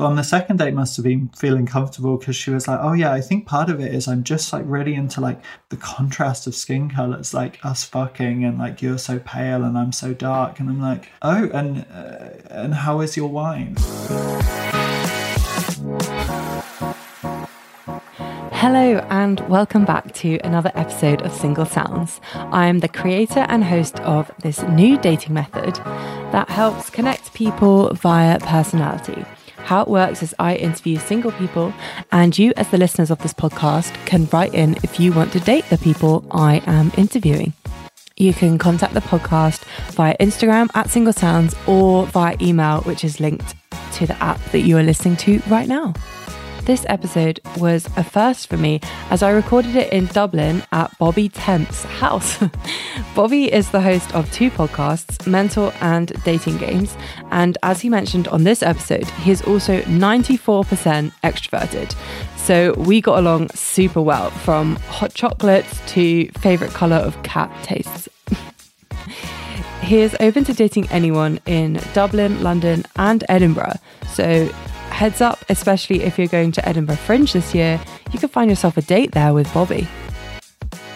But on the second date, must have been feeling comfortable because she was like, "Oh yeah, I think part of it is I'm just like really into like the contrast of skin colors, like us fucking, and like you're so pale and I'm so dark." And I'm like, "Oh, and uh, and how is your wine?" Hello, and welcome back to another episode of Single Sounds. I'm the creator and host of this new dating method that helps connect people via personality. How it works is I interview single people, and you, as the listeners of this podcast, can write in if you want to date the people I am interviewing. You can contact the podcast via Instagram at Single Sounds or via email, which is linked to the app that you are listening to right now. This episode was a first for me as I recorded it in Dublin at Bobby Temps' house. Bobby is the host of two podcasts, Mental and Dating Games, and as he mentioned on this episode, he is also 94% extroverted. So we got along super well from hot chocolates to favourite colour of cat tastes. he is open to dating anyone in Dublin, London, and Edinburgh. So heads up, especially if you're going to Edinburgh Fringe this year, you could find yourself a date there with Bobby.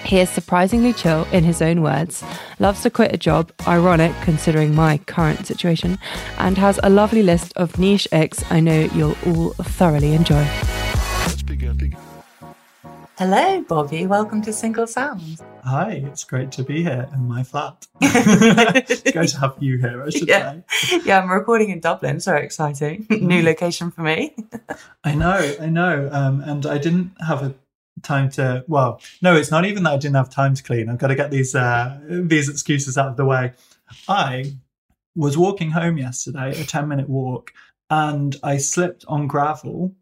He is surprisingly chill, in his own words, loves to quit a job, ironic considering my current situation, and has a lovely list of niche icks I know you'll all thoroughly enjoy. Hello, Bobby. Welcome to Single Sounds. Hi, it's great to be here in my flat. it's great to have you here, I should yeah. say. Yeah, I'm recording in Dublin, so exciting. New mm. location for me. I know, I know. Um, and I didn't have a time to well no it's not even that i didn't have time to clean i've got to get these uh these excuses out of the way i was walking home yesterday a 10 minute walk and i slipped on gravel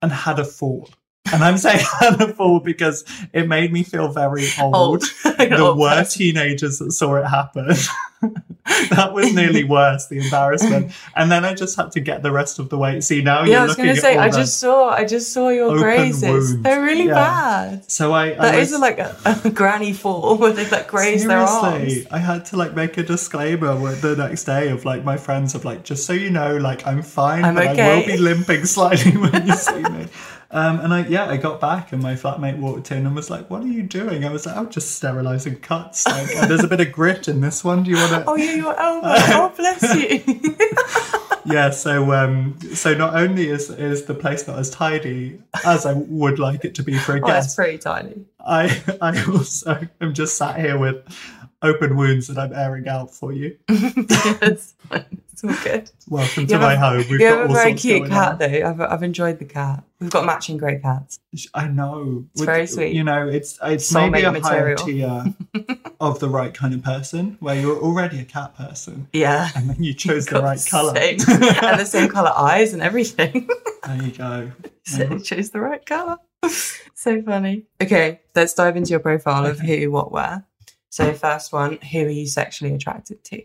and had a fall and I'm saying Hannibal because it made me feel very old. old. there old were teenagers that saw it happen. that was nearly worse, the embarrassment. And then I just had to get the rest of the way. See, now you can't. yeah, I was going to say, I just saw, I just saw your grazes. Wounds. They're really yeah. bad. So I, I that was, like a, a, granny fall where they like graze their arms. I had to like make a disclaimer the next day of like my friends of like, just so you know, like I'm fine, I'm but okay. I will be limping slightly when you see me. Um, and I, yeah, I got back and my flatmate walked in and was like, "What are you doing?" I was like, "I'm just sterilising cuts. Like, there's a bit of grit in this one. Do you want to?" Oh yeah, your elbow. oh bless you. yeah. So, um, so not only is is the place not as tidy as I would like it to be for a oh, guest, it's pretty tiny. I I also am just sat here with open wounds that I'm airing out for you. yes, it's all good. Welcome to my home. We've you got have a very cute cat, on. though. I've, I've enjoyed the cat. We've got matching grey cats. I know. It's With, very sweet. You know, it's it's Soul maybe a material. higher tier of the right kind of person, where you're already a cat person. Yeah. And then you chose the right colour. and the same colour eyes and everything. there you go. So you chose the right colour. so funny. Okay, let's dive into your profile okay. of who, what, where. So, first one, who are you sexually attracted to?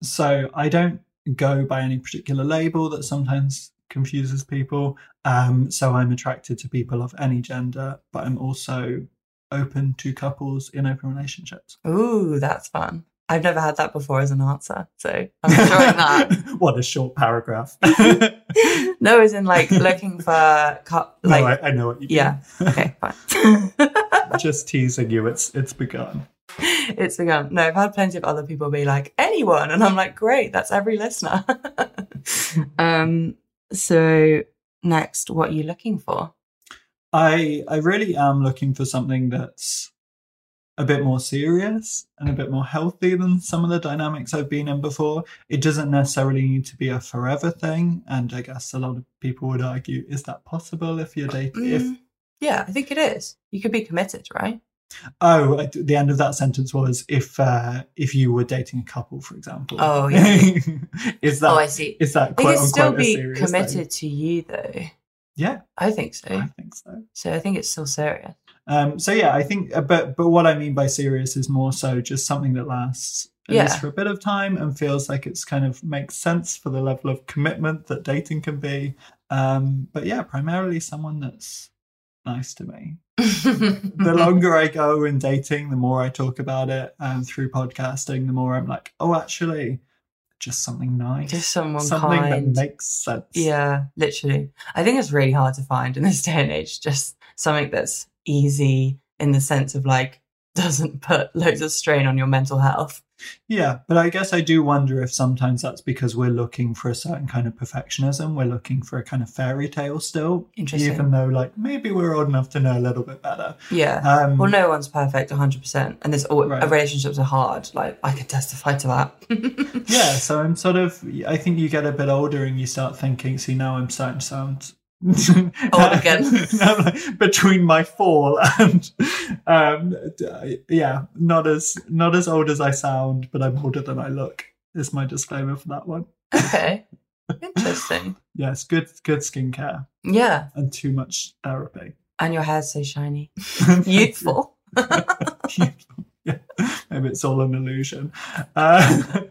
So, I don't go by any particular label that sometimes confuses people. Um, so, I'm attracted to people of any gender, but I'm also open to couples in open relationships. Ooh, that's fun. I've never had that before as an answer, so I'm enjoying that. what a short paragraph. no, as in like looking for cu- like. No, I, I, know what you mean. Yeah. Okay, fine. Just teasing you. It's it's begun. it's begun. No, I've had plenty of other people be like, anyone. And I'm like, great, that's every listener. um, so next, what are you looking for? I I really am looking for something that's a bit more serious and a bit more healthy than some of the dynamics I've been in before. It doesn't necessarily need to be a forever thing. And I guess a lot of people would argue, is that possible if you're dating? Mm, if yeah, I think it is. You could be committed, right? Oh, the end of that sentence was if uh, if you were dating a couple, for example. Oh, yeah. is that? Oh, I see. Is that? Quote, it could still be committed thing? to you, though. Yeah, I think so. I think so. So I think it's still serious. Um, so yeah, I think, uh, but but what I mean by serious is more so just something that lasts at yeah. least for a bit of time and feels like it's kind of makes sense for the level of commitment that dating can be. Um, but yeah, primarily someone that's nice to me. The longer I go in dating, the more I talk about it, and through podcasting, the more I'm like, oh, actually, just something nice. Just someone kind. something kind. that makes sense. Yeah, literally. I think it's really hard to find in this day and age. Just something that's easy in the sense of like doesn't put loads of strain on your mental health. Yeah, but I guess I do wonder if sometimes that's because we're looking for a certain kind of perfectionism. We're looking for a kind of fairy tale still, Interesting. even though like maybe we're old enough to know a little bit better. Yeah. Um, well, no one's perfect 100%. And there's always, Right. relationships are hard. Like, I can testify to that. yeah, so I'm sort of. I think you get a bit older and you start thinking. See, now I'm starting to sound Old again. Between my fall and um, yeah, not as not as old as I sound, but I'm older than I look. Is my disclaimer for that one. okay. Interesting. Yes, good good skincare Yeah. and too much therapy. And your hair's so shiny. Thank. Youthful. yeah, maybe it's all an illusion. Uh,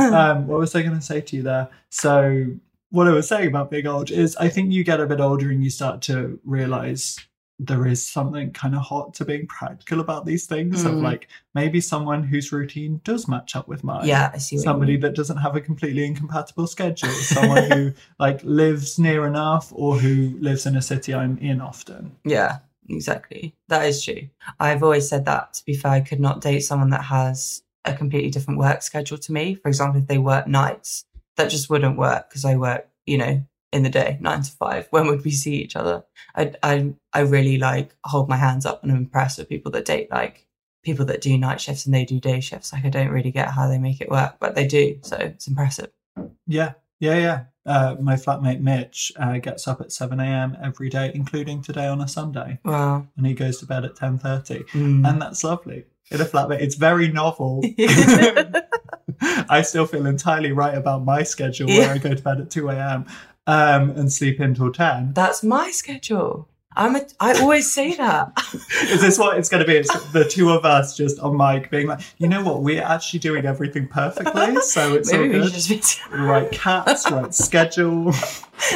um, what was I going to say to you there? So, what I was saying about being old is I think you get a bit older and you start to realize there is something kind of hot to being practical about these things of Mm. like maybe someone whose routine does match up with mine. yeah, I see Somebody that doesn't have a completely incompatible schedule, someone who like lives near enough or who lives in a city I'm in often. Yeah, exactly. That is true. I've always said that, to be fair, I could not date someone that has a completely different work schedule to me. For example, if they work nights, that just wouldn't work because I work, you know, in the day, nine to five. When would we see each other? I, I, I really like hold my hands up and I'm impressed with people that date like people that do night shifts and they do day shifts. Like, I don't really get how they make it work, but they do. So it's impressive. Yeah, yeah, yeah. Uh, my flatmate Mitch uh, gets up at seven a.m. every day, including today on a Sunday, Wow. and he goes to bed at ten thirty, Mm. and that's lovely. In a flatmate, it's very novel. I still feel entirely right about my schedule, where Yeah. I go to bed at two a.m. Um, and sleep until ten. That's my schedule. I'm a, I always say that. Is this what it's going to be? It's the two of us just on mic being like, you know what? We're actually doing everything perfectly, so it's all Maybe we good. should just be Right cats, right schedule.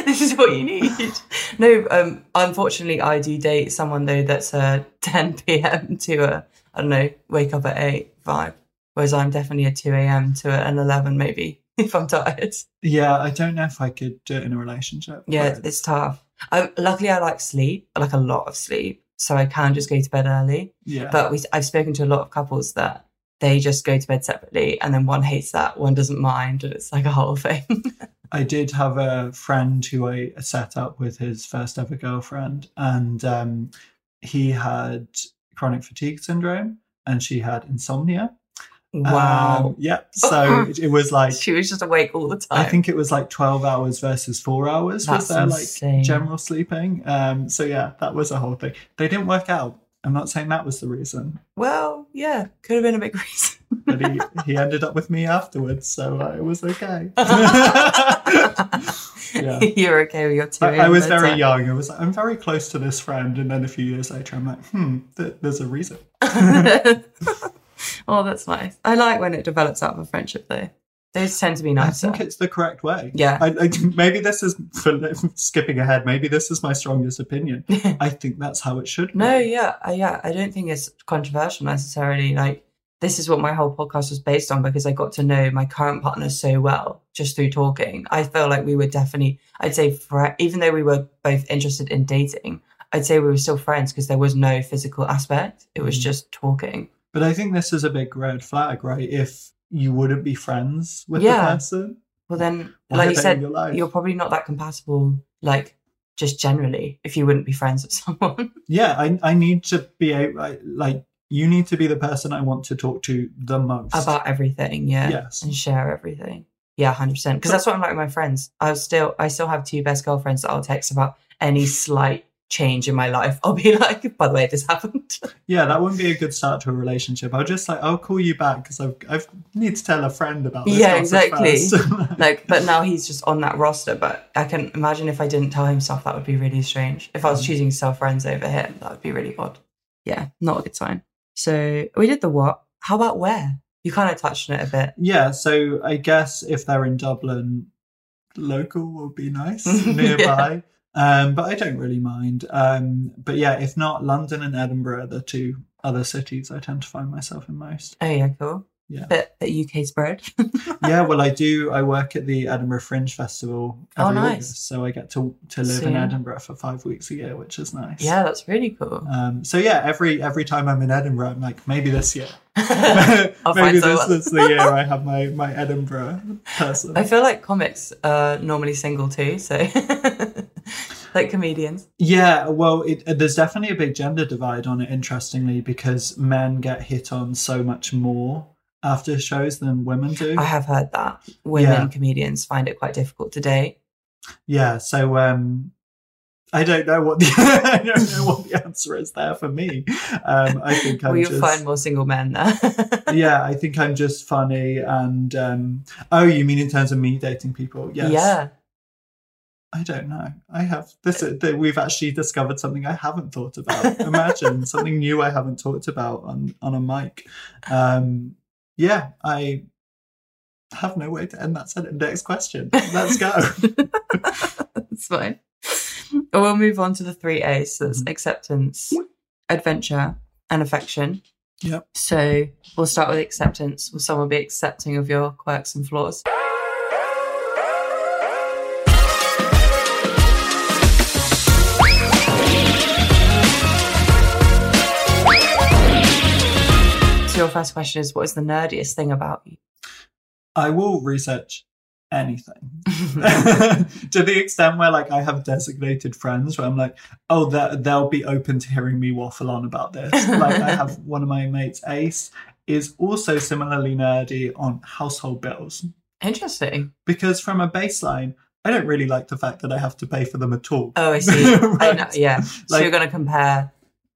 this is what you need. No, um, unfortunately, I do date someone though that's a 10 p.m. to a I don't know, wake up at eight vibe, whereas I'm definitely a 2 a.m. to an 11 maybe if I'm tired. Yeah, I don't know if I could do it in a relationship. Yeah, but- it's tough. I, luckily, I like sleep, I like a lot of sleep, so I can just go to bed early. yeah. But we, I've spoken to a lot of couples that they just go to bed separately, and then one hates that, one doesn't mind, and it's like a whole thing. I did have a friend who I set up with his first ever girlfriend, and um, he had chronic fatigue syndrome, and she had insomnia. Wow. Um, yep. So it, it was like she was just awake all the time. I think it was like twelve hours versus four hours That's was their insane. like general sleeping. Um, so yeah, that was a whole thing. They didn't work out. I'm not saying that was the reason, Well, yeah, could have been a big reason. but he he ended up with me afterwards, so uh, it was okay. Yeah. You're okay with your two. I, I was very bedtime. young. I was like, I'm very close to this friend, and then a few years later, I'm like, hmm, th- there's a reason. Oh, that's nice. I like when it develops out of a friendship, though. Those tend to be nicer. I think it's the correct way. Yeah. I, I, maybe this is for skipping ahead. Maybe this is my strongest opinion. I think that's how it should. Be. no, yeah, I, yeah. I don't think it's controversial necessarily. Like this is what my whole podcast was based on because I got to know my current partner so well just through talking. I felt like we were definitely, I'd say, fri even though we were both interested in dating, I'd say we were still friends because there was no physical aspect. It was Mm. just talking. But I think this is a big red flag, right? If you wouldn't be friends with Yeah. the person, Well, then, like you said, you're probably not that compatible, like just generally, if you wouldn't be friends with someone. yeah, I, I need to be a I, like you need to be the person I want to talk to the most about everything, yeah, Yes. and share everything. Yeah, hundred percent. Because that's what I'm like with my friends. I still, I still have two best girlfriends that I'll text about any slight change in my life. I'll be like, by the way, this happened. Yeah, that wouldn't be a good start to a relationship. I'll just like I'll call you back because I've I've need to tell a friend about this. Yeah, exactly. like, but now he's just on that roster. But I can imagine if I didn't tell him stuff, that would be really strange. If I was Mm. choosing to sell friends over him, that would be really odd. Yeah, not a good sign. So we did the what? How about where? You kind of touched on it a bit. yeah, so I guess if they're in Dublin, local would be nice Yeah. Um, but I don't really mind. Um, but yeah, if not, London and Edinburgh are the two other cities I tend to find myself in most. Oh yeah, cool. Yeah. bit, bit UK spread. yeah, well, I do. I work at the Edinburgh Fringe Festival Oh, every nice. August, so I get to to live So, in. Edinburgh for five weeks a year, which is nice. yeah, that's really cool. Um, so yeah, every every time I'm in Edinburgh, I'm like, maybe this year, maybe find this is the year I have my my Edinburgh person. I feel like comics are normally single too, so like comedians. Yeah, well, it, uh, there's definitely a big gender divide on it. Interestingly, because men get hit on so much more after shows than women do. I have heard that women Yeah. comedians find it quite difficult to date. Yeah, so um, I don't know what the I don't know what the answer is there for me. Um, I think I'm Well, you'll just find more single men there. yeah, I think I'm just funny and um, oh, you mean in terms of me dating people? Yes. Yeah. I don't know. I have this. uh, that We've actually discovered something I haven't thought about. Imagine something new I haven't talked about on on a mic. Um, yeah, I have no way to end that sentence. Next question. Let's go. That's fine. Well, we'll move on to the three A's. So that's Mhm. acceptance, adventure, and affection. Yep. So we'll start with acceptance. Will someone be accepting of your quirks and flaws? First question is, what is the nerdiest thing about you? I will research anything to the extent where like I have designated friends where I'm like, oh, they'll they'll be open to hearing me waffle on about this. like I have one of my mates, Ace, is also similarly nerdy on household bills Interesting. because from a baseline, I don't really like the fact that I have to pay for them at all. Oh, I see. I know. Right. Yeah. so you're going to compare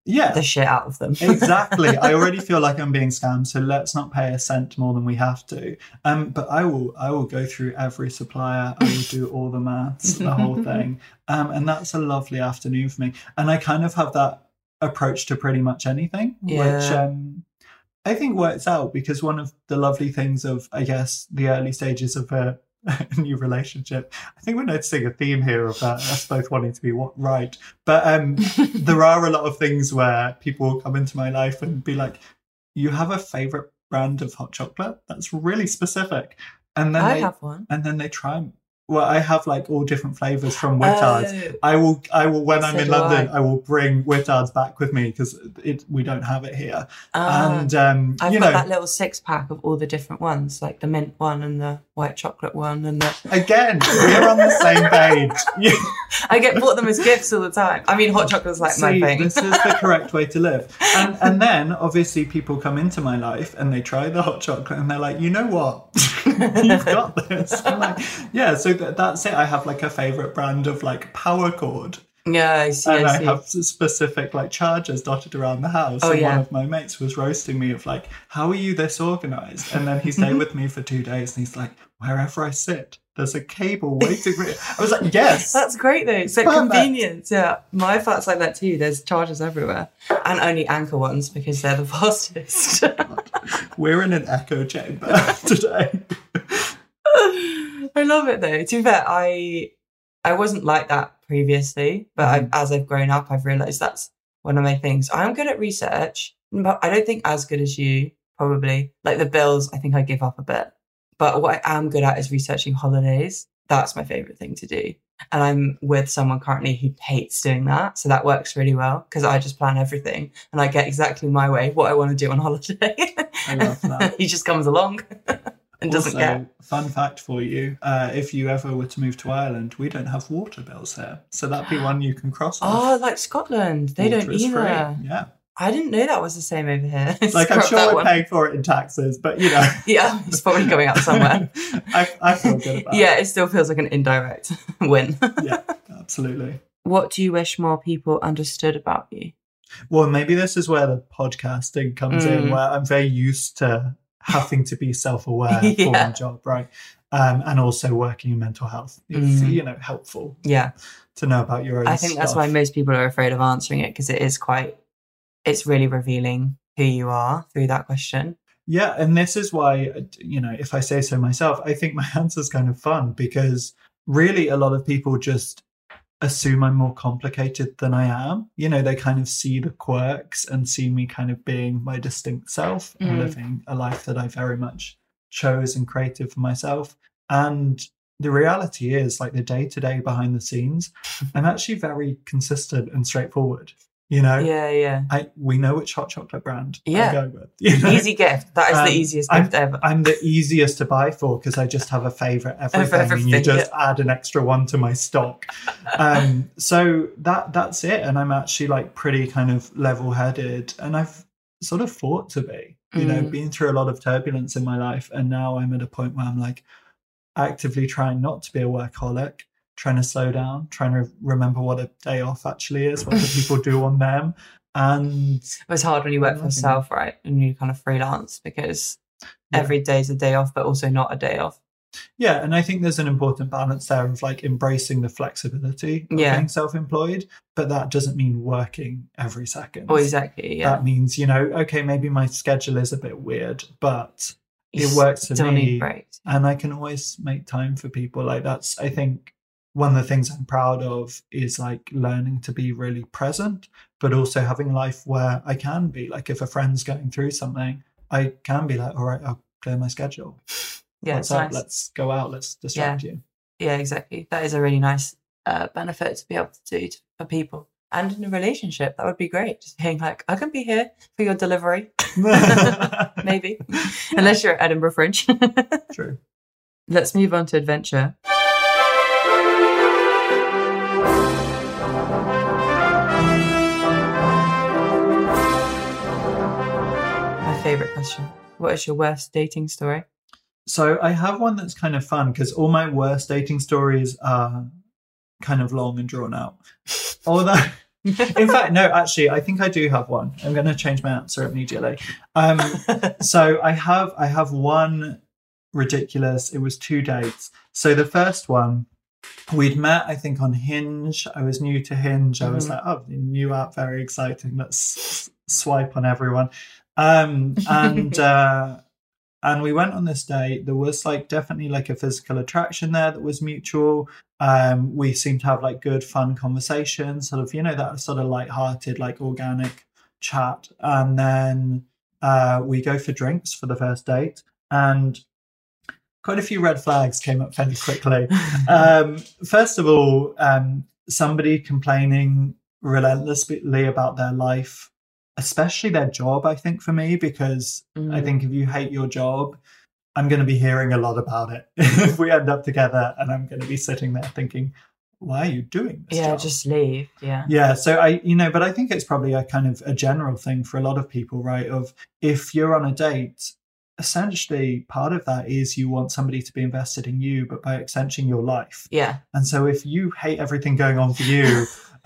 Yeah, the shit out of them. exactly. I already feel like I'm being scammed, so let's not pay a cent more than we have to. Um, but I will, I will go through every supplier. I will do all the maths, the whole thing, um, and that's a lovely afternoon for me. And I kind of have that approach to pretty much anything, which um, I think works out because one of the lovely things of, I guess, the early stages of a. a new relationship. I think we're noticing a theme here of uh, us both wanting to be what right, but um, there are a lot of things where people will come into my life and be like, "You have a favorite brand of hot chocolate? That's really specific." And then I they have one. and then they try. Well, I have like all different flavors from Whittards. Oh, I will, I will when I'm in London, I. I. will bring Whittards back with me because it we don't have it here. ah. and um, I've you got know, that little six pack of all the different ones, like the mint one and the white chocolate one, and the. again, we're on the same page. I get bought them as gifts all the time. I mean, hot chocolate's like my thing. This is the correct way to live. And and then obviously people come into my life and they try the hot chocolate and they're like, you know what, you've got this. I'm like, yeah. So th- that's it. I have like a favorite brand of like power cord, yeah, I see. and I I have specific like chargers dotted around the house. Oh, and yeah. one of my mates was roasting me of like, how are you this organized? And then he stayed with me for two days and he's like, wherever I sit, there's a cable waiting for me. I was like, yes. That's great though. It's like convenience. Yeah, my flat's like that too. There's chargers everywhere, and only Anker ones because they're the fastest. We're in an echo chamber today. I love it though. To be fair, I I wasn't like that previously, but. I, mm. as I've grown up, I've realised that's one of my things. I'm good at research, but I don't think as good as you. Probably like the bills, I think I give up a bit. But what I am good at is researching holidays. That's my favourite thing to do. And I'm with someone currently who hates doing that. So that works really well because I just plan everything and I get exactly my way what I want to do on holiday. I love that. he just comes along and doesn't also, care. fun fact for you: uh, if you ever were to move to Ireland, we don't have water bills here, so that'd be one you can cross off. Oh, like Scotland. They Water don't either. free. Yeah, I didn't know that was the same over here. like I'm sure we're one. paying for it in taxes, but you know, Yeah, it's probably going up somewhere. I, I feel good about yeah, it still feels like an indirect win. Yeah, absolutely. what do you wish more people understood about you? Well, maybe this is where the podcasting comes in, Mm. where I'm very used to having to be self-aware for Yeah. my job, right? Um, and also working in mental health. It's Mm. you know helpful Yeah, to know about your own. I think that's why most people are afraid of answering it because it is quite, it's really revealing who you are through that question. Yeah, and this is why, you know, if I say so myself, I think my answer is kind of fun because really a lot of people just assume I'm more complicated than I am. You know, they kind of see the quirks and see me kind of being my distinct self and Mm. living a life that I very much chose and created for myself. And the reality is, like the day to day behind the scenes, I'm actually very consistent and straightforward. You know, Yeah, yeah. I we know which hot chocolate brand Yeah. I go with. You know? Easy gift. That is Um, the easiest I'm- gift ever. I'm the easiest to buy for because I just have a favorite everything, and you everything, just add an extra one to my stock. Um, so that that's it, and I'm actually like pretty kind of level headed, and I've sort of fought to be. You know, Mm. been through a lot of turbulence in my life, and now I'm at a point where I'm like actively trying not to be a workaholic, trying to slow down, trying to remember what a day off actually is, what do people do on them, and It's hard when you work for yourself, right? And you kind of freelance because Yeah. is a day off, but also not a day off. Yeah, and I think there's an important balance there of like embracing the flexibility of Yeah. being self-employed, but that doesn't mean working every second. Oh, exactly. Yeah. That means, you know, okay, maybe my schedule is a bit weird, but it works for still me. and I can always make time for people. Like that's I think one of the things I'm proud of is like learning to be really present, but also having life where I can be. Like if a friend's going through something, I can be like, all right, I'll clear my schedule. Yeah, What's nice. Let's go out. Let's distract you. Yeah, exactly. That is a really nice uh, benefit to be able to do to, for people. And in a relationship, that would be great. Just being like, I can be here for your delivery, maybe. Unless you're at Edinburgh Fringe. True. Let's move on to adventure. Question. What is your worst dating story? So I have one that's kind of fun because all my worst dating stories are kind of long and drawn out. Although, in fact, no, actually, I think I do have one. I'm going to change my answer immediately. Um, so I have I have one ridiculous. It was two dates. So the first one. We'd met, I think, on Hinge. I was new to Hinge. I was Mhm. like, oh, new app, very exciting. Let's swipe on everyone. Um, and uh, and we went on this date there was like definitely like a physical attraction there that was mutual. Um we seemed to have like good fun conversations sort of you know that sort of light-hearted like organic chat. And then uh we go for drinks for the first date. And quite a few red flags came up fairly quickly. Um first of all um somebody complaining relentlessly about their life especially their job i think for me because I Mm. think if you hate your job, I'm going to be hearing a lot about it if we end up together, and I'm going to be sitting there thinking, "Why are you doing this?" yeah, job?" just leave. Yeah. yeah. So I, you know, but I think it's probably a kind of a general thing for a lot of people, right? Of if you're on a date, essentially part of that is you want somebody to be invested in you, but by extension, your life. Yeah. And so if you hate everything going on for you.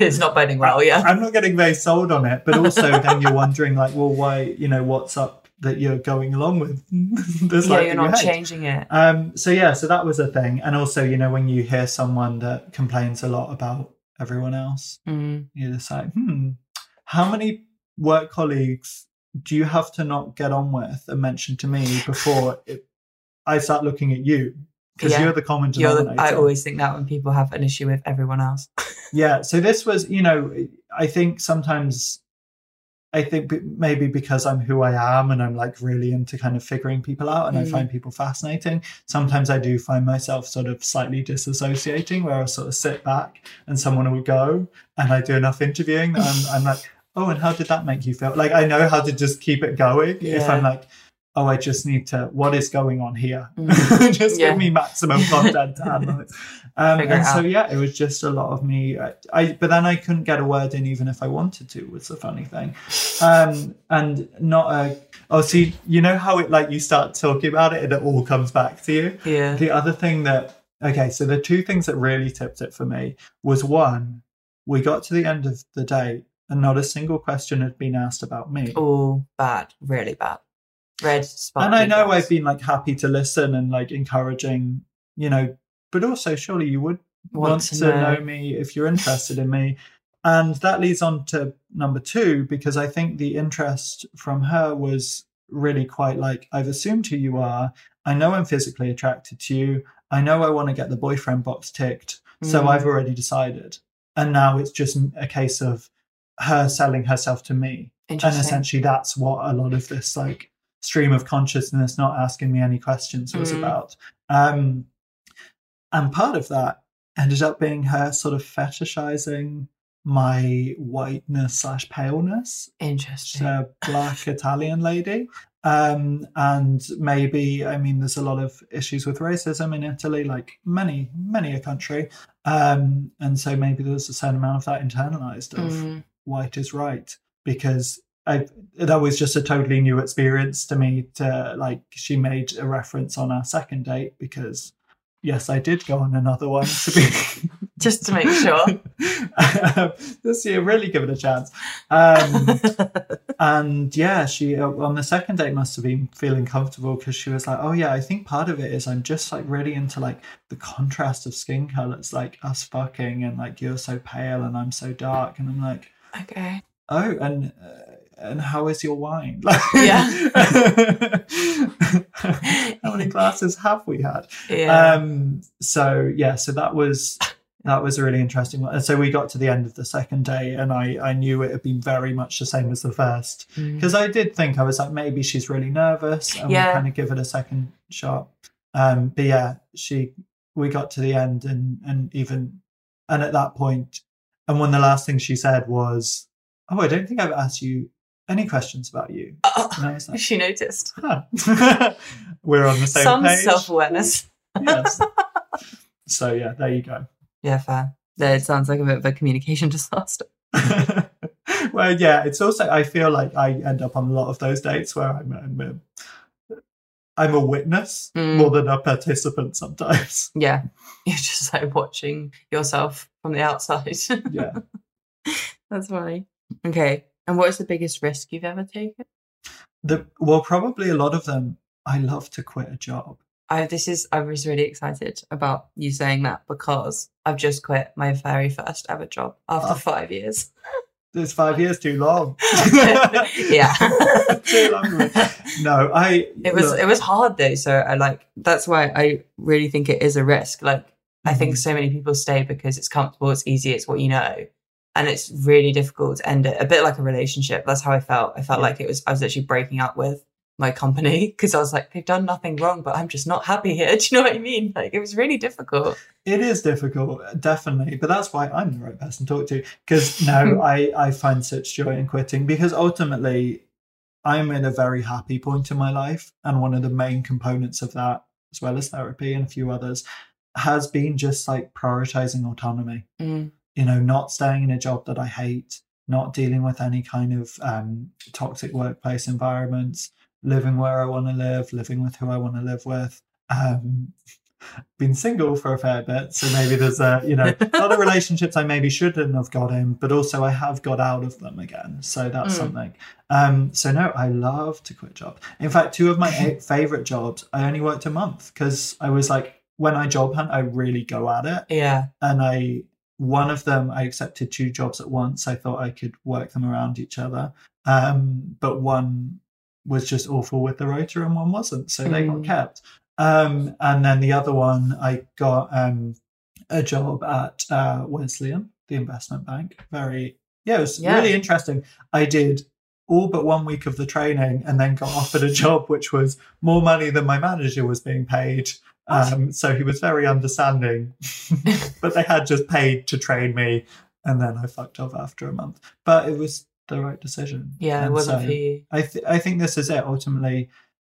it's not boding well. Yeah. I'm not getting very sold on it, but also then you're wondering, like, well, why, you know, what's up that you're going along with yeah, you're not hate? changing it. Um, so yeah, so that was a thing, and also, you know, when you hear someone that complains a lot about everyone else, Mm. you're just like, hmm, how many work colleagues do you have to not get on with and mention to me before it, I start looking at you? Because Yeah. you're the common You're the, denominator. I always think that when people have an issue with everyone else. yeah so this was you know i think sometimes i think maybe because i'm who i am and i'm like really into kind of figuring people out and i Mm. find people fascinating sometimes i do find myself sort of slightly disassociating where i sort of sit back and someone will go and i do enough interviewing that i'm, I'm like oh and how did that make you feel like i know how to just keep it going if i'm like oh i just need to what is going on here Mm. just Yeah. give me maximum content to analyze um, and so yeah, it was just a lot of me. I, I but then I couldn't get a word in even if I wanted to. Was the funny thing, um, and not a. Oh, see, you know how it like you start talking about it and it all comes back to you. Yeah. The other thing that okay, so the two things that really tipped it for me was one, we got to the end of the day and not a single question had been asked about me. Oh, bad. Really bad. Red spot. and I know I've been like happy to listen and like encouraging, you know, but also surely you would want, to, know. me if you're interested in me. And that leads on to number two, because I think the interest from her was really quite like, I've assumed who you are. I know I'm physically attracted to you. I know I want to get the boyfriend box ticked. So Mm. I've already decided. And now it's just a case of her selling herself to me. And essentially that's what a lot of this like stream of consciousness not asking me any questions was Mm. about. Um and part of that ended up being her sort of fetishizing my whiteness slash paleness She's Interesting. a black Italian lady. Um, and maybe, I mean, there's a lot of issues with racism in Italy, like many, many a country. Um, and so maybe there's a certain amount of that internalized of Mm. White is right because I, that was just a totally new experience to me to like, she made a reference on our second date because yes, I did go on another one to be Just to make sure. this year, really give it a chance. Um, and yeah, she uh, on the second date must have been feeling comfortable because she was like, "Oh yeah, I think part of it is I'm just like really into like the contrast of skin colors, like us fucking, and like you're so pale and I'm so dark." And I'm like, okay. "Oh, and uh, and how is your wine?" Like, Yeah. how many glasses have we had? Yeah. Um, so yeah, so that was that was a really interesting one. And so we got to the end of the second day, and I I knew it had been very much the same as the first Mm. because I did think I was like maybe she's really nervous, and Yeah. we'll kind of give it a second shot. Um, but yeah, she we got to the end, and and even and at that point, and one of the last things she said was, "Oh, I don't think I've asked you any questions about you." Oh, And I was like, she noticed. huh. "We're on the same Some page." self awareness. yes. So yeah, there you go. Yeah, fair. That sounds like a bit of a communication disaster. well, yeah, it's also I feel like I end up on a lot of those dates where I'm I'm a, I'm a witness Mm. more than a participant sometimes. Yeah. You're just like watching yourself from the outside. Yeah. That's funny. Okay. And what is the biggest risk you've ever taken? The well, probably a lot of them. I love to quit a job. I this is I was really excited about you saying that because I've just quit my very first ever job after Oh. five years. It's five years too long. yeah. too long. No, I. It was look, it was hard though, so I like that's why I really think it is a risk. Like I think Mhm. so many people stay because it's comfortable, it's easy, it's what you know. And it's really difficult to end it. A bit like a relationship. That's how I felt. I felt Yeah. like it was I was actually breaking up with my company because I was like, they've done nothing wrong, but I'm just not happy here. Do you know what I mean? Like it was really difficult. It is difficult, definitely, but that's why I'm the right person to talk to. Because no, I I find such joy in quitting because ultimately, I'm in a very happy point in my life, and one of the main components of that, as well as therapy and a few others, has been just like prioritizing autonomy. Mm. You know, not staying in a job that I hate, not dealing with any kind of um, toxic workplace environments, living where I want to live, living with who I want to live with. Um, been single for a fair bit, so maybe there's a you know of relationships I maybe shouldn't have got in, but also I have got out of them again. So that's Mm. something. Um, so no, I love to quit jobs. In fact, two of my eight favorite jobs, I only worked a month because I was like, when I job hunt, I really go at it, Yeah. and I one of them I accepted two jobs at once. I thought I could work them around each other, um, but one was just awful with the rotor and one wasn't, so they got Mm. kept. Um, and then the other one, I got um, a job at uh, Wesleyan, the investment bank. Very, yeah, it was Yeah. really interesting. I did all but one week of the training and then got offered a job which was more money than my manager was being paid. Um, so he was very understanding, but they had just paid to train me, and then I fucked off after a month. But it was the right decision. Yeah, it wasn't so- for you. I th- I think this is it. Ultimately,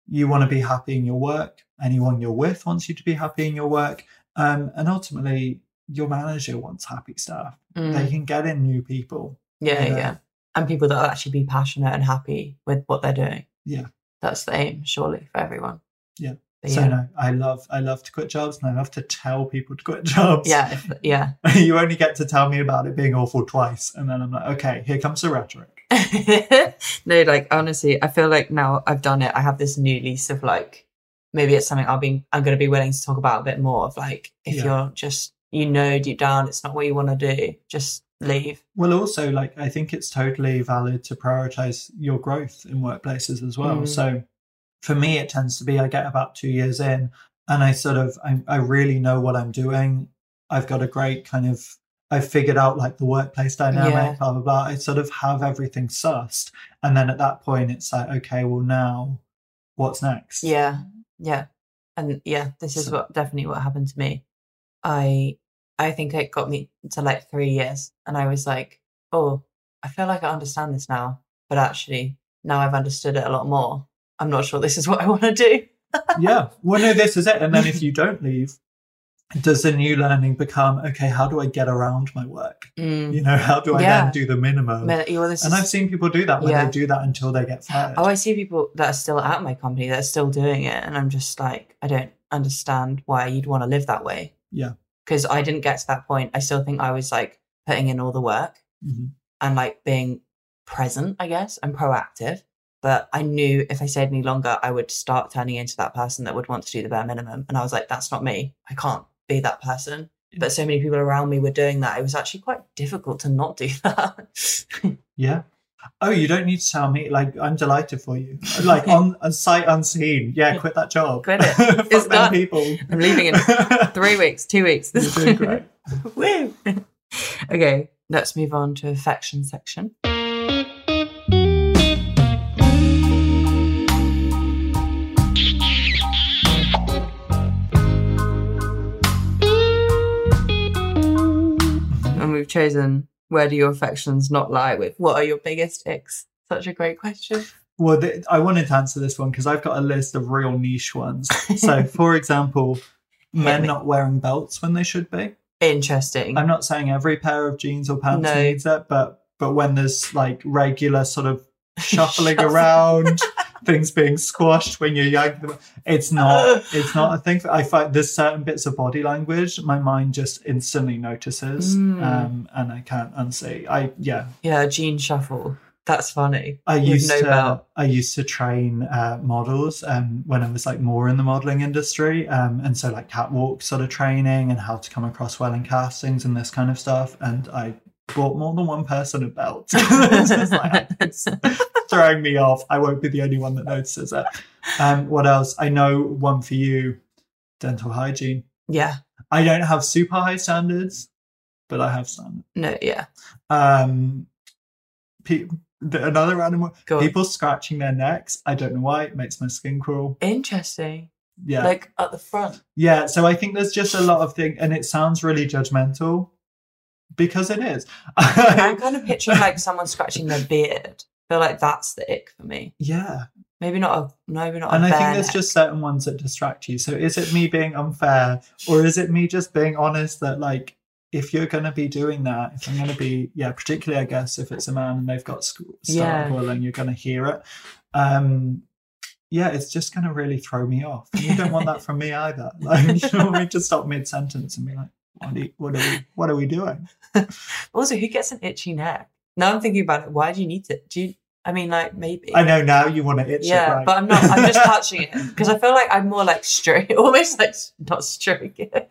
you want to be happy in your work. Anyone you're with wants you to be happy in your work, um, and ultimately, your manager wants happy staff. Mm. They can get in new people. Yeah, you know? yeah. And people that will actually be passionate and happy with what they're doing. Yeah. That's the aim, surely, for everyone. Yeah. But So yeah. no, I love I love to quit jobs, and I love to tell people to quit jobs. Yeah, if, yeah. you only get to tell me about it being awful twice, and then I'm like, okay, here comes the rhetoric. no, like honestly, I feel like now I've done it, I have this new lease of like maybe it's something I'll be I'm gonna be willing to talk about a bit more of like if Yeah. you're just you know deep down it's not what you want to do, just leave. Well, also, like, I think it's totally valid to prioritize your growth in workplaces as well. Mm. So for me, it tends to be I get about two years in and I sort of, I, I really know what I'm doing. I've got a great kind of I've figured out like the workplace dynamic, Yeah. blah blah blah. I sort of have everything sussed, and then at that point, it's like, okay, well now, what's next? Yeah, yeah, and yeah, this is So- what definitely what happened to me. I I think it got me to like three years, and I was like, oh, I feel like I understand this now, but actually now I've understood it a lot more. I'm not sure this is what I want to do. yeah. Well, no, this is it. And then if you don't leave, does the new learning become okay? How do I get around my work? Mm. You know, how do I Yeah. then do the minimum? Well, And is- I've seen people do that where Yeah. they do that until they get fired. Oh, I see people that are still at my company that are still doing it, and I'm just like, I don't understand why you'd want to live that way. Yeah. because I didn't get to that point. I still think I was like putting in all the work Mhm. and like being present, I guess, and proactive. But I knew if I stayed any longer, I would start turning into that person that would want to do the bare minimum. And I was like, that's not me. I can't be that person. But so many people around me were doing that. It was actually quite difficult to not do that. Yeah. Oh, you don't need to tell me. Like, I'm delighted for you. Like on a sight unseen. Yeah, quit that job. Quit it. It's done. people. I'm leaving in Three weeks, two weeks. You're doing great. Woo! okay, let's move on to affection section. Chosen where do your affections not lie with? What are your biggest icks? Such a great question. Well, th- I wanted to answer this one because I've got a list of real niche ones. So, for example, men not wearing belts when they should be. Interesting. I'm not saying every pair of jeans or pants No. needs it, but but when there's like regular sort of shuffling around, things being squashed when you're young, it's not it's not a thing. I find there's certain bits of body language my mind just instantly notices, Mm. um, and I can't unsee. I yeah, yeah, jean Shuffle. That's funny. I used no to belt. I used to train uh, models um, when I was like more in the modeling industry, um, and so like catwalk sort of training and how to come across well in castings and this kind of stuff. And I bought more than one person a belt. It's like, it's throwing me off. I won't be the only one that notices it. Um, what else? I know one for you: dental hygiene. yeah. I don't have super high standards, but I have standards. No, yeah. Um, pe- another random one. Go on. People scratching their necks. I don't know why. It makes my skin crawl. Interesting. Yeah. Like at the front. yeah. So I think there's just a lot of things, and it sounds really judgmental because it is. I'm kind of picturing like someone scratching their beard. I feel like that's the ick for me. yeah. Maybe not a maybe not. And I think there's neck. just certain ones that distract you. So is it me being unfair or is it me just being honest that like if you're going to be doing that, if I'm going to be, yeah, particularly I guess if it's a man and they've got sc- Yeah. and you're going to hear it, um, yeah, it's just going to really throw me off. And you don't want that from me either. Like, you don't want me to stop mid sentence and be like, what you, what are we, what are we doing? Also, who gets an itchy neck? Now I'm thinking about it. Why do you need it? Do you? I mean, like maybe. I know now you want to itch yeah, it, right? but I'm not. I'm just touching it because I feel like I'm more like stroke, almost like not stroking it.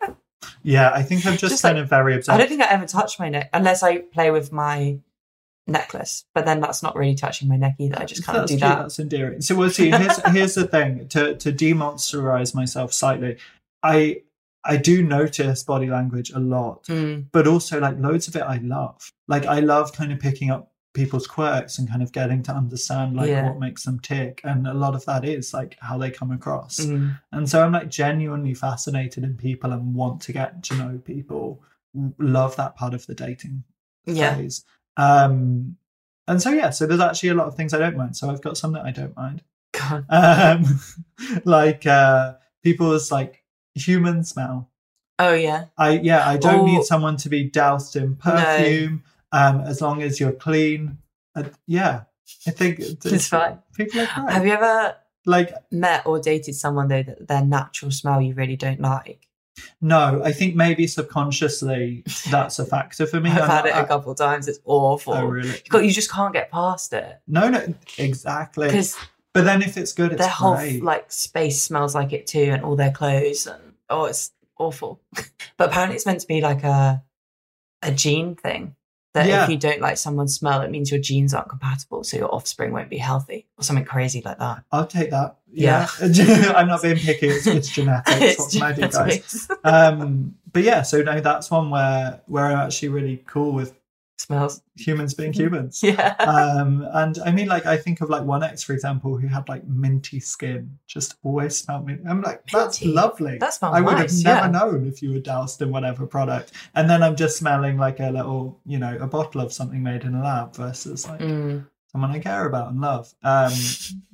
yeah, I think I'm just, Just kind like- of very I don't think I ever touch my neck unless I play with my necklace. But then that's not really touching my neck either. I just can't that's do cute, that. That's endearing. So we'll see. Here's here's the thing to to demonsterize myself slightly. I I do notice body language a lot, Mm, but also like loads of it I love. Like I love kind of picking up people's quirks and kind of getting to understand like Yeah. what makes them tick and a lot of that is like how they come across mm. and so i'm like genuinely fascinated in people and want to get to know people love that part of the dating Yeah. phase. Um, and so yeah, so there's actually a lot of things I don't mind. So I've got some that I don't mind. God. Um, like uh, people's like human smell. Oh yeah. I yeah, I don't Oh. need someone to be doused in perfume. Um, as long as you're clean. Uh, yeah, I think it's, It's fine. People are great. Have you ever like met or dated someone though that their natural smell you really don't like? no, I think maybe subconsciously that's a factor for me. I've I'm had not- it a couple times. It's awful. Oh really? You you just can't get past it No, no, exactly. because But then if it's good, it's their whole great. like space smells like it too, and all their clothes and oh, it's awful. but apparently, it's meant to be like a a gene thing. That Yeah. if you don't like someone's smell, it means your genes aren't compatible, so your offspring won't be healthy, or something crazy like that. I'll take that. Yeah. I'm not being picky. It's, it's genetics. what can I do, guys? Um, but yeah, so no, that's one where where I'm actually really cool with Smells. humans being humans. Yeah. um, and I mean, like, I think of like one ex, for example, who had like minty skin, just always smelled me. I'm like, that's Minty? lovely. that smells I would nice. have never yeah. known if you were doused in whatever product. And then I'm just smelling like a little, you know, a bottle of something made in a lab versus like Mm. someone I care about and love. Um,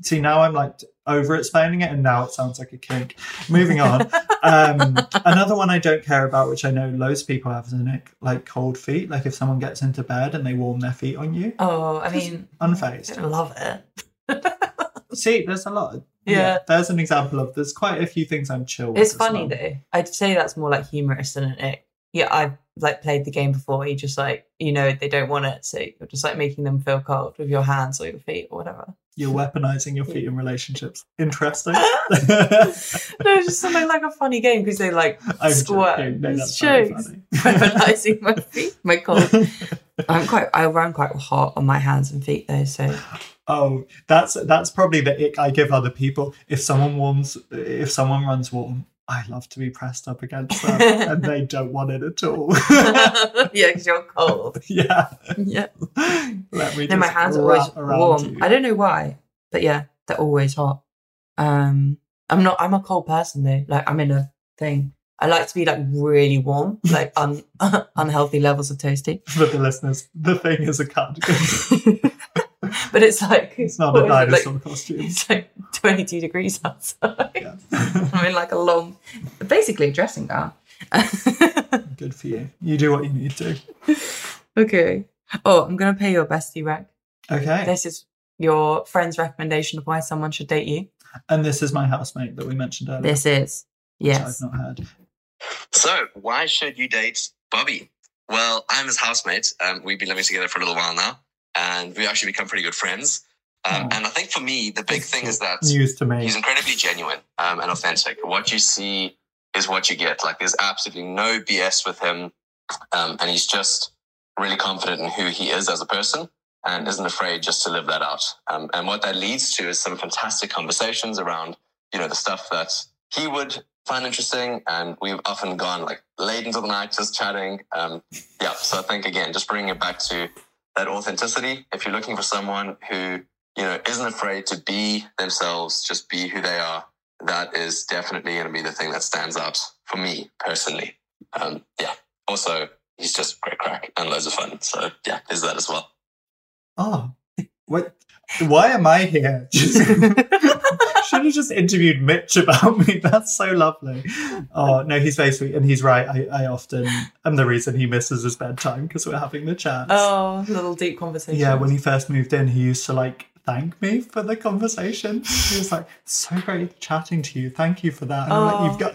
see, now I'm like over explaining it, and now it sounds like a kink. Moving on. Um, another one I don't care about, which I know loads of people have, is like, like cold feet. Like if someone gets into bed and they warm their feet on you, Oh, I mean, unfazed. don't love it. See, there's a lot. Yeah. there's an example of. There's quite a few things I'm chill. with It's funny well. though. I'd say that's more like humorous than an ick. Yeah, I've like played the game before. You just like you know they don't want it, so you're just like making them feel cold with your hands or your feet or whatever. You're weaponizing your feet in relationships. Interesting. no, it's just something like a funny game because they like I'm squirt. joking. No, that's funny. weaponizing my feet, my cold. I'm quite. I run quite hot on my hands and feet though, so Oh, that's that's probably the ick I give other people. If someone warms, if someone runs warm, I love to be pressed up against them, and they don't want it at all. yeah, because you're cold. yeah, Yeah. let me. No, my hands are always warm. you. I don't know why, but yeah, they're always hot. Um, I'm not. I'm a cold person though. Like I'm in a thing. I like to be like really warm, like un- unhealthy levels of toasty. For the listeners, the thing is a cardigan. but it's like It's not a is it, like- dinosaur costume. It's like 22 degrees outside. Yeah. I'm in like a long, basically a dressing gown. Good for you. You do what you need to. okay. Oh, I'm gonna pay your bestie rec. Okay. This is your friend's recommendation of why someone should date you. And this is my housemate that we mentioned earlier. This is which yes. I've not heard. So, why should you date Bobby? Well, I'm his housemate. Um, we've been living together for a little while now, and we've actually become pretty good friends. Um, Oh. And I think for me, the big thing is that News to me. he's incredibly genuine um, and authentic. What you see is what you get. Like, there's absolutely no BS with him, um, and he's just really confident in who he is as a person and isn't afraid just to live that out. Um, and what that leads to is some fantastic conversations around, you know, the stuff that he would find interesting. And we've often gone like late into the night just chatting. Um, yeah. So I think again, just bringing it back to that authenticity. If you're looking for someone who, you know, isn't afraid to be themselves, just be who they are, that is definitely going to be the thing that stands out for me personally. Um, yeah. Also, he's just great crack and loads of fun. So yeah, there's that as well. Oh, what? Why am I here? Should have just interviewed Mitch about me. That's so lovely. Oh no, he's very sweet, and he's right. I, I often am the reason he misses his bedtime because we're having the chat. Oh, little deep conversation. yeah. When he first moved in, he used to like thank me for the conversation. He was like, "So great chatting to you. Thank you for that." And I'm Oh. like, "You've got,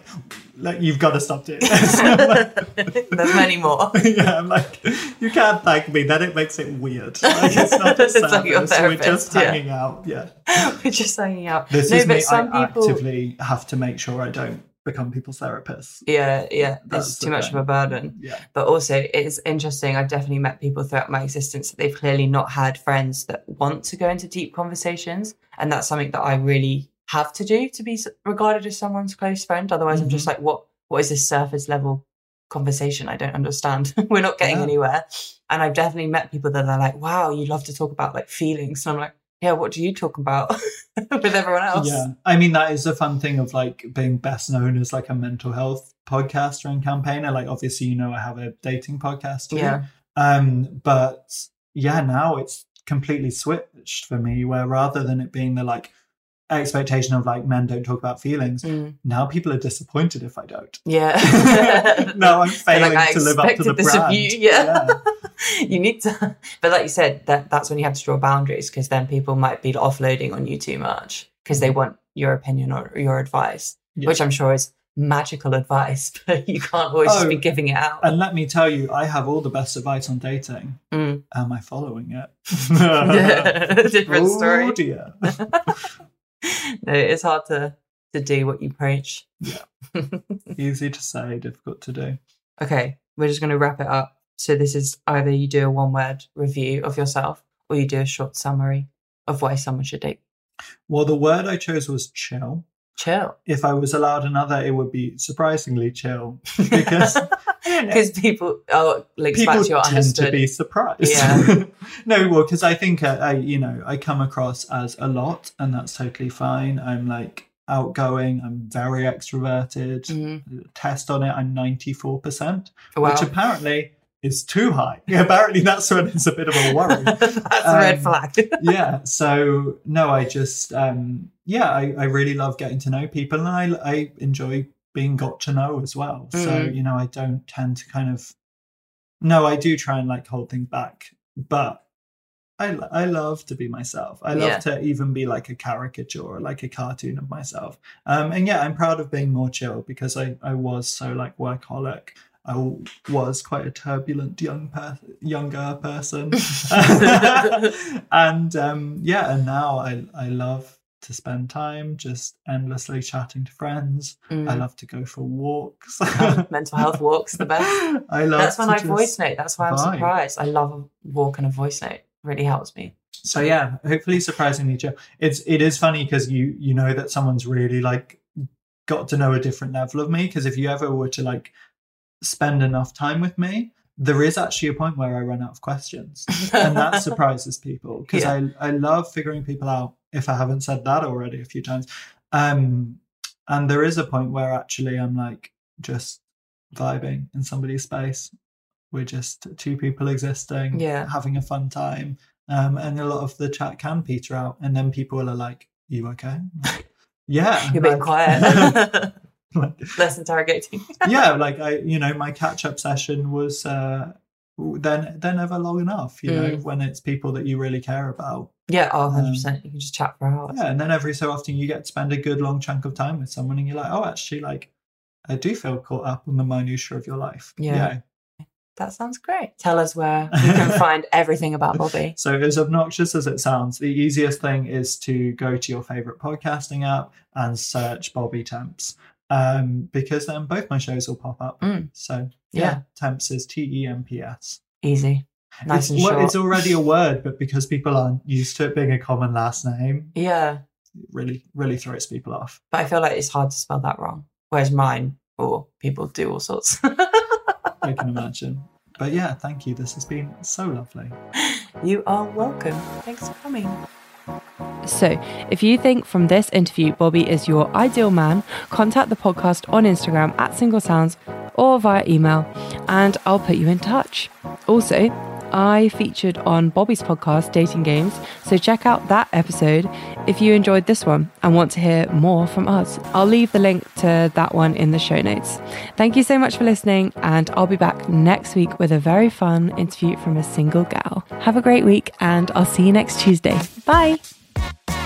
like, you've got to stop doing this." Like- There's many more. yeah, I'm like, you can't thank me. Then it makes it weird. Like it's not a It's like. We're just therapist, yeah. hanging out. Yeah. We're just hanging out. This no, is but me. some I people. actively have to make sure I don't become people's therapists. Yeah, yeah, That's it's too much thing. of a burden. Yeah. But also, it's interesting. I've definitely met people throughout my existence that they've clearly not had friends that want to go into deep conversations. And that's something that I really have to do to be regarded as someone's close friend. Otherwise, I'm just Mm-hmm. like, what? What is this surface level conversation? I don't understand. We're not getting Yeah. anywhere. And I've definitely met people that are like, wow, you love to talk about like feelings. And I'm like, yeah, what do you talk about with everyone else? Yeah. I mean, that is a fun thing of like being best known as like a mental health podcaster and campaigner. Like, obviously, you know, I have a dating podcast. Too. Yeah. Um, but yeah, now it's completely switched for me where rather than it being the like expectation of like men don't talk about feelings, Mm. now people are disappointed if I don't. Yeah. no, I'm failing like, to live up to the expected this of brand. you." Yeah. you need to but like you said that that's when you have to draw boundaries because then people might be offloading on you too much because they want your opinion or your advice Yeah. which i'm sure is magical advice but you can't always just Oh, be giving it out And let me tell you, I have all the best advice on dating. Mm. Am I following it? different oh, story dear. no it's hard to to do what you preach Yeah. Easy to say, difficult to do. okay we're just going to wrap it up So this is either you do a one word review of yourself or you do a short summary of why someone should date. Well, the word I chose was chill. Chill. If I was allowed another, it would be surprisingly chill because because people oh links people tend understood. to be surprised. Yeah. no, well, because I think uh, I, you know, I come across as a lot, and that's totally fine. I'm like outgoing. I'm very extroverted. Mhm. Test on it, I'm 94 percent, Wow. which apparently is too high. apparently, that's when it's a bit of a worry. That's a red Um, flag. yeah so no i just um yeah I, I really love getting to know people and i i enjoy being got to know as well so Mm. you know i don't tend to kind of no i do try and like hold things back but I, I love to be myself. I love Yeah. to even be like a caricature or like a cartoon of myself. Um, and yeah, I'm proud of being more chill because I, I was so like workaholic. I was quite a turbulent young per- younger person. and um, yeah, and now I, I love to spend time just endlessly chatting to friends. I Mm. love to go for walks. Mental health walks the best. I love That's when I voice note. That's why I'm vibe. surprised. I love a walk and a voice note. Really helps me. So yeah, hopefully surprisingly chill. It's it is funny because you you know that someone's really like got to know a different level of me. Because if you ever were to like spend enough time with me, there is actually a point where I run out of questions, and that surprises people because Yeah. I I love figuring people out. If I haven't said that already a few times, um, and there is a point where actually I'm like just vibing in somebody's space. We're just two people existing, Yeah. having a fun time. Um, and a lot of the chat can peter out, and then people are like, "You okay?" yeah, You're being like- quiet. like- Less interrogating. yeah, like I, you know, my catch-up session was uh, then they're never long enough. You know, Mm. when it's people that you really care about. Yeah, oh, 100%. you can just chat for hours. Yeah, and then every so often you get to spend a good long chunk of time with someone, and you're like, "Oh, actually, like." I do feel caught up on the minutiae of your life. Yeah. That sounds great. Tell us where we can find everything about Bobby. So, as obnoxious as it sounds, the easiest thing is to go to your favorite podcasting app and search Bobby Temps, um, because then both my shows will pop up. Mm. So, yeah, Yeah. Temps is T E M P S. Easy. Nice it's, and well, short. it's already a word, but because people aren't used to it being a common last name, Yeah, it really, really throws people off. but I feel like it's hard to spell that wrong. Whereas mine, or people do all sorts. I can imagine. But yeah, thank you. This has been so lovely. you are welcome. Thanks for coming. So, if you think from this interview Bobby is your ideal man, contact the podcast on Instagram at Single Sounds or via email, and I'll put you in touch. Also, I featured on Bobby's podcast, Dating Games, so check out that episode if you enjoyed this one and want to hear more from us. I'll leave the link to that one in the show notes. Thank you so much for listening, and I'll be back next week with a very fun interview from a single gal. Have a great week, and I'll see you next Tuesday. Bye. あ!